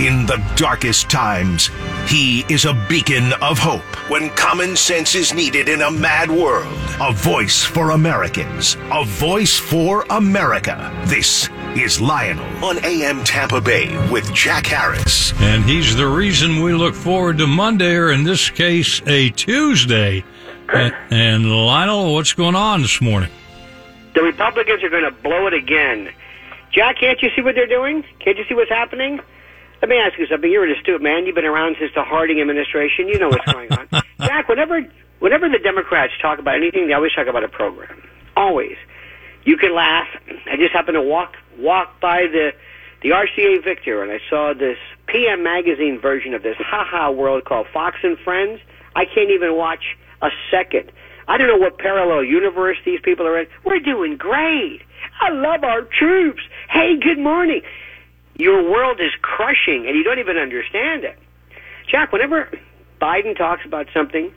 In the darkest times, he is a beacon of hope. When common sense is needed in a mad world, a voice for Americans, a voice for America. This is Lionel on AM Tampa Bay with Jack Harris. And he's the reason we look forward to Monday, or in this case, a Tuesday. And, and Lionel, what's going on this morning? The Republicans are going to blow it again. Jack, can't you see what they're doing? Can't you see what's happening? Let me ask you something. You're an astute man. You've been around since the Harding administration. You know what's going on. Jack, whenever whenever the Democrats talk about anything, they always talk about a program. Always. You can laugh. I just happened to walk walk by the the RCA Victor, and I saw this PM magazine version of this haha world called Fox and Friends. I can't even watch a second. I don't know what parallel universe these people are in. We're doing great. I love our troops. Hey, good morning. Your world is crushing, and you don't even understand it. Jack, whenever Biden talks about something,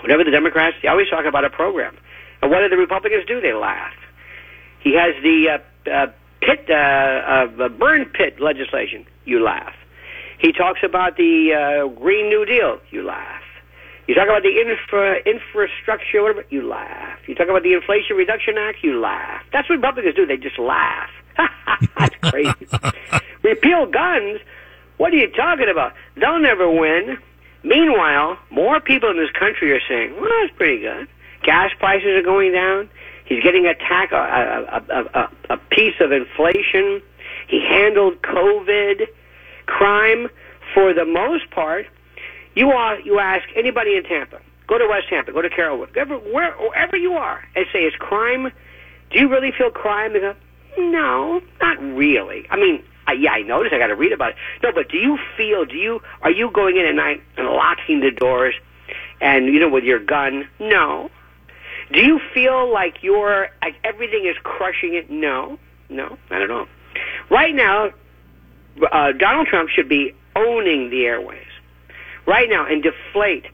whenever the Democrats, they always talk about a program. And what do the Republicans do? They laugh. He has the uh, uh, pit, uh, uh, burn pit legislation. You laugh. He talks about the uh, Green New Deal. You laugh. You talk about the infra, infrastructure, whatever, you laugh. You talk about the Inflation Reduction Act, you laugh. That's what Republicans do. They just laugh. Crazy. Repeal guns? What are you talking about? They'll never win. Meanwhile, more people in this country are saying, well, that's pretty good. Gas prices are going down. He's getting a, a, a, a, a piece of inflation. He handled COVID. Crime, for the most part, you are, you ask anybody in Tampa, go to West Tampa, go to Carrollwood, wherever, wherever you are, and say, is crime, do you really feel crime? Go, no, not really. I mean, I, yeah, I noticed. I got to read about it. No, but do you feel? Do you are you going in at night and locking the doors, and you know with your gun? No. Do you feel like you're like everything is crushing it? No, no, not at all. Right now, uh, Donald Trump should be owning the airways right now and deflate.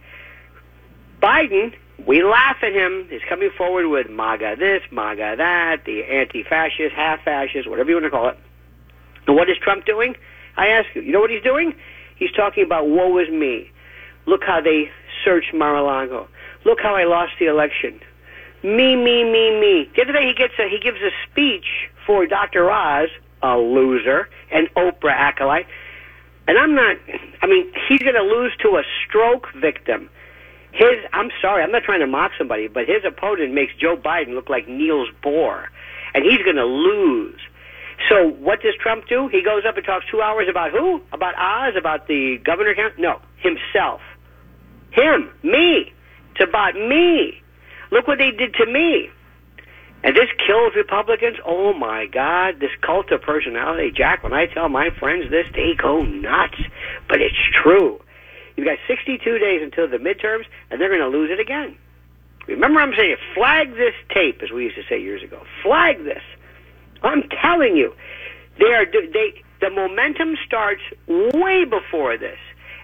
Biden, we laugh at him. He's coming forward with MAGA this, MAGA that, the anti-fascist, half-fascist, whatever you want to call it. And what is Trump doing? I ask you, you know what he's doing? He's talking about woe is me. Look how they searched Mar-a-Lago. Look how I lost the election. Me, me, me, me. The other day he gets a, he gives a speech for Dr. Oz, a loser, an Oprah acolyte. And I'm not, I mean, he's going to lose to a stroke victim. His, I'm sorry, I'm not trying to mock somebody, but his opponent makes Joe Biden look like Niels Bohr. And he's going to lose. So what does Trump do? He goes up and talks two hours about who? About Oz? About the governor? No, himself. Him. Me. It's about me. Look what they did to me. And this kills Republicans. Oh my God, this cult of personality. Jack, when I tell my friends this, they go nuts. But it's true. You've got 62 days until the midterms, and they're going to lose it again. Remember, I'm saying, flag this tape, as we used to say years ago. Flag this. I'm telling you, they are they the momentum starts way before this.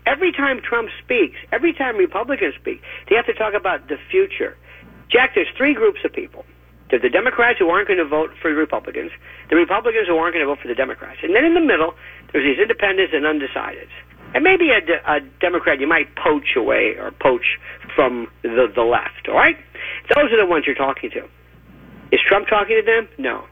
Every time Trump speaks, every time Republicans speak, they have to talk about the future. Jack, there's three groups of people. There's the Democrats who aren't going to vote for the Republicans, the Republicans who aren't going to vote for the Democrats, and then in the middle, there's these independents and undecideds. And maybe a, a Democrat you might poach away or poach from the, the left, all right? Those are the ones you're talking to. Is Trump talking to them? No.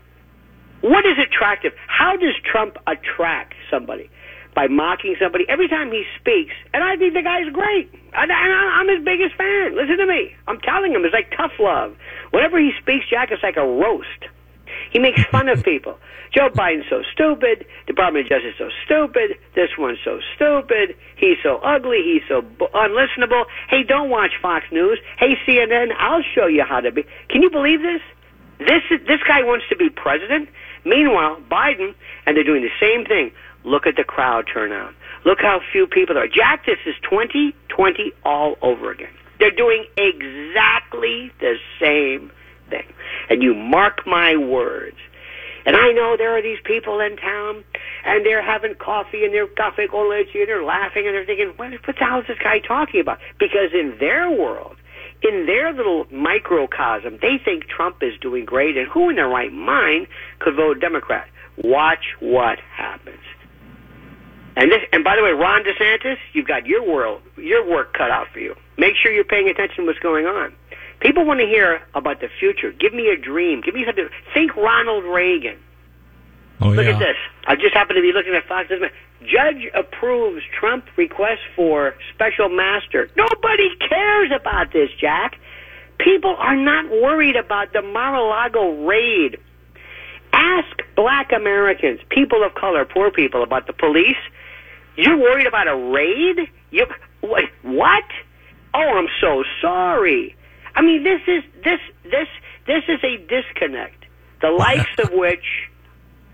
What is attractive? How does Trump attract somebody? By mocking somebody every time he speaks, and I think the guy's great. And I'm his biggest fan. Listen to me. I'm telling him, it's like tough love. Whenever he speaks, Jack, it's like a roast. He makes fun of people. Joe Biden's so stupid. Department of Justice so stupid. This one's so stupid. He's so ugly. He's so unlistenable. Hey, don't watch Fox News. Hey, CNN, I'll show you how to be. Can you believe this? This this guy wants to be president. Meanwhile, Biden, and they're doing the same thing. Look at the crowd turnout. Look how few people are. Jack, this is 2020 all over again. They're doing exactly the same thing. And you mark my words. And I know there are these people in town, and they're having coffee, and they're cafe con leche, and they're laughing, and they're thinking, what, what the hell is this guy talking about? Because in their world, in their little microcosm, they think Trump is doing great, and who in their right mind could vote Democrat? Watch what happens. And this, and by the way, Ron DeSantis, you've got your world, your work cut out for you. Make sure you're paying attention to what's going on. People want to hear about the future. Give me a dream. Give me something. Think Ronald Reagan. Oh, Look yeah. at this. I just happened to be looking at Fox. News. Judge approves Trump request for special master. Nobody cares about this, Jack. People are not worried about the Mar-a-Lago raid. Ask black Americans, people of color, poor people, about the police. You're worried about a raid? You what? Oh, I'm so sorry. I mean, this is this this this is a disconnect, the likes of which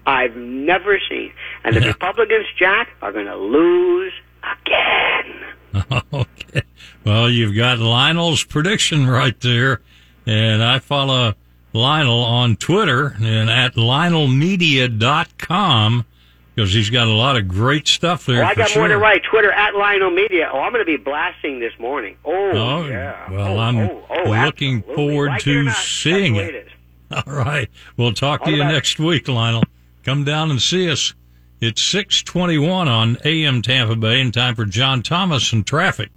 I've never seen. And the Yeah. Republicans, Jack, are going to lose again. okay. Well, you've got Lionel's prediction right there. And I follow Lionel on Twitter and at lionelmedia.com because he's got a lot of great stuff there. Oh, I got more to write. Twitter at Lionel Media. Oh, I'm going to be blasting this morning. Oh, Oh, yeah. well, Oh, I'm oh, oh, looking absolutely. forward Like to seeing it. the way it. is. All right. We'll talk to you about it. next week, Lionel. Come down and see us. It's 621 on AM Tampa Bay and time for John Thomas and traffic.